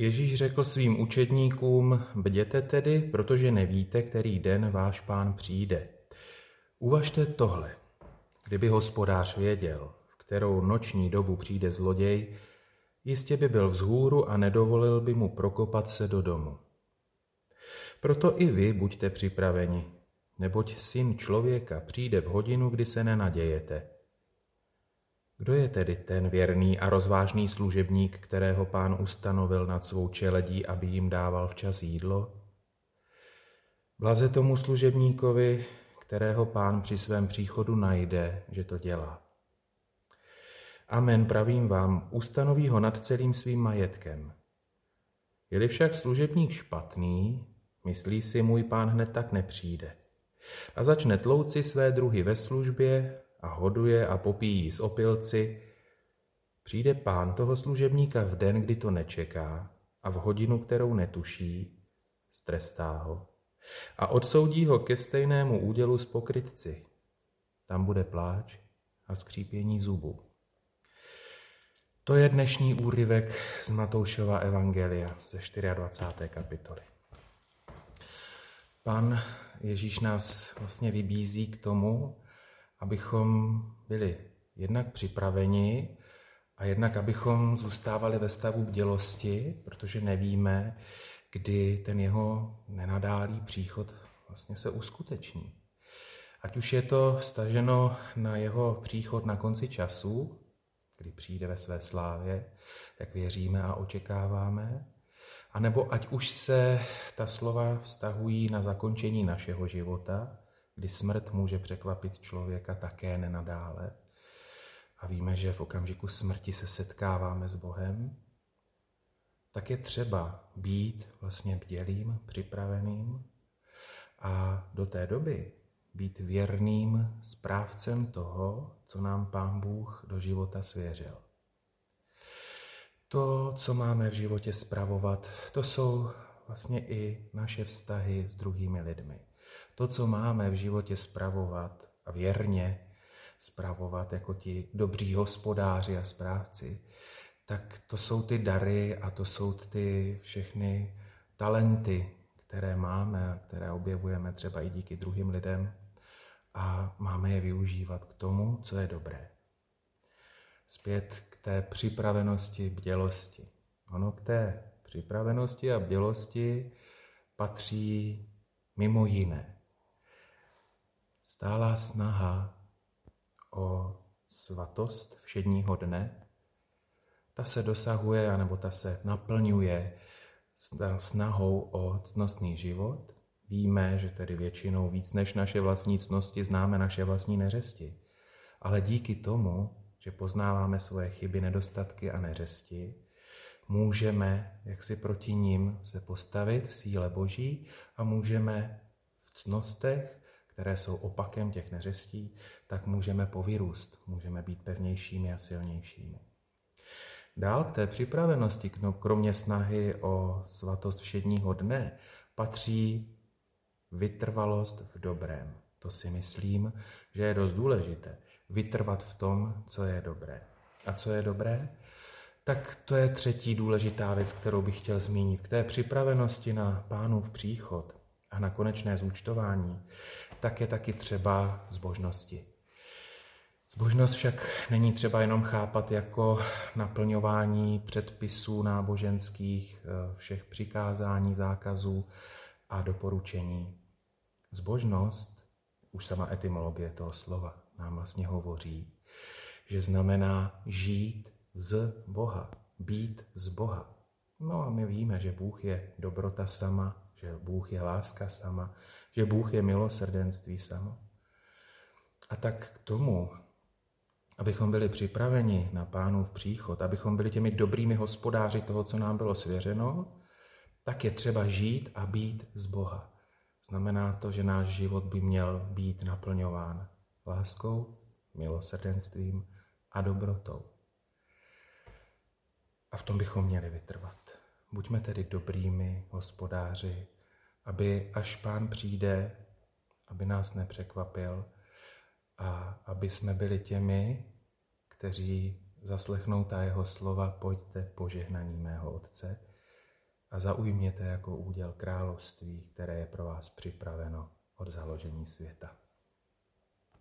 Ježíš řekl svým učedníkům, bděte tedy, protože nevíte, který den váš pán přijde. Uvažte tohle. Kdyby hospodář věděl, v kterou noční dobu přijde zloděj, jistě by byl vzhůru a nedovolil by mu prokopat se do domu. Proto i vy buďte připraveni, neboť syn člověka přijde v hodinu, kdy se nenadějete. Kdo je tedy ten věrný a rozvážný služebník, kterého pán ustanovil nad svou čeledí, aby jim dával včas jídlo? Blaze tomu služebníkovi, kterého pán při svém příchodu najde, že to dělá. Amen, pravím vám, ustanoví ho nad celým svým majetkem. Je-li však služebník špatný, myslí si, můj pán hned tak nepřijde. A začne tlouci své druhy ve službě a hoduje a popíjí z opilci, přijde pán toho služebníka v den, kdy to nečeká a v hodinu, kterou netuší, strestá ho a odsoudí ho ke stejnému údělu s pokrytci. Tam bude pláč a skřípění zubů. To je dnešní úryvek z Matoušova Evangelia ze 24. kapitoly. Pan Ježíš nás vlastně vybízí k tomu, abychom byli jednak připraveni a jednak abychom zůstávali ve stavu bdělosti, protože nevíme, kdy ten jeho nenadálý příchod vlastně se uskuteční. Ať už je to staženo na jeho příchod na konci času, kdy přijde ve své slávě, jak věříme a očekáváme, anebo ať už se ta slova vztahují na zakončení našeho života, kdy smrt může překvapit člověka také nenadále. A víme, že v okamžiku smrti se setkáváme s Bohem, tak je třeba být vlastně bdělým, připraveným a do té doby být věrným správcem toho, co nám Pán Bůh do života svěřil. To, co máme v životě spravovat, to jsou vlastně i naše vztahy s druhými lidmi. To, co máme v životě spravovat a věrně spravovat jako ti dobří hospodáři a správci, tak to jsou ty dary a to jsou ty všechny talenty, které máme a které objevujeme třeba i díky druhým lidem a máme je využívat k tomu, co je dobré. Zpět k té připravenosti, bdělosti. Ono k té připravenosti a bdělosti patří mimo jiné stálá snaha o svatost všedního dne, ta se dosahuje, anebo ta se naplňuje snahou o ctnostný život. Víme, že tedy většinou víc než naše vlastní ctnosti známe naše vlastní neřesti. Ale díky tomu, že poznáváme svoje chyby, nedostatky a neřesti, můžeme jak si proti ním se postavit v síle Boží a můžeme v ctnostech, které jsou opakem těch neřestí, tak můžeme povyrůst, můžeme být pevnějšími a silnějšími. Dál k té připravenosti, no, kromě snahy o svatost všedního dne, patří vytrvalost v dobrém. To si myslím, že je dost důležité. Vytrvat v tom, co je dobré. A co je dobré? Tak to je třetí důležitá věc, kterou bych chtěl zmínit. K té připravenosti na pánův příchod a na konečné zúčtování, tak je taky třeba zbožnosti. Zbožnost však není třeba jenom chápat jako naplňování předpisů náboženských, eh, všech přikázání, zákazů a doporučení. Zbožnost, už sama etymologie toho slova nám vlastně hovoří, že znamená žít z Boha, být z Boha. No a my víme, že Bůh je dobrota sama, že Bůh je láska sama, že Bůh je milosrdenství samo. A tak k tomu abychom byli připraveni na pánův příchod, abychom byli těmi dobrými hospodáři toho, co nám bylo svěřeno, tak je třeba žít a být z Boha. Znamená to, že náš život by měl být naplňován láskou, milosrdenstvím a dobrotou. A v tom bychom měli vytrvat. Buďme tedy dobrými hospodáři, aby až pán přijde, aby nás nepřekvapil, a aby jsme byli těmi, kteří zaslechnou ta jeho slova, pojďte požehnaní mého Otce, a zaujměte jako úděl království, které je pro vás připraveno od založení světa.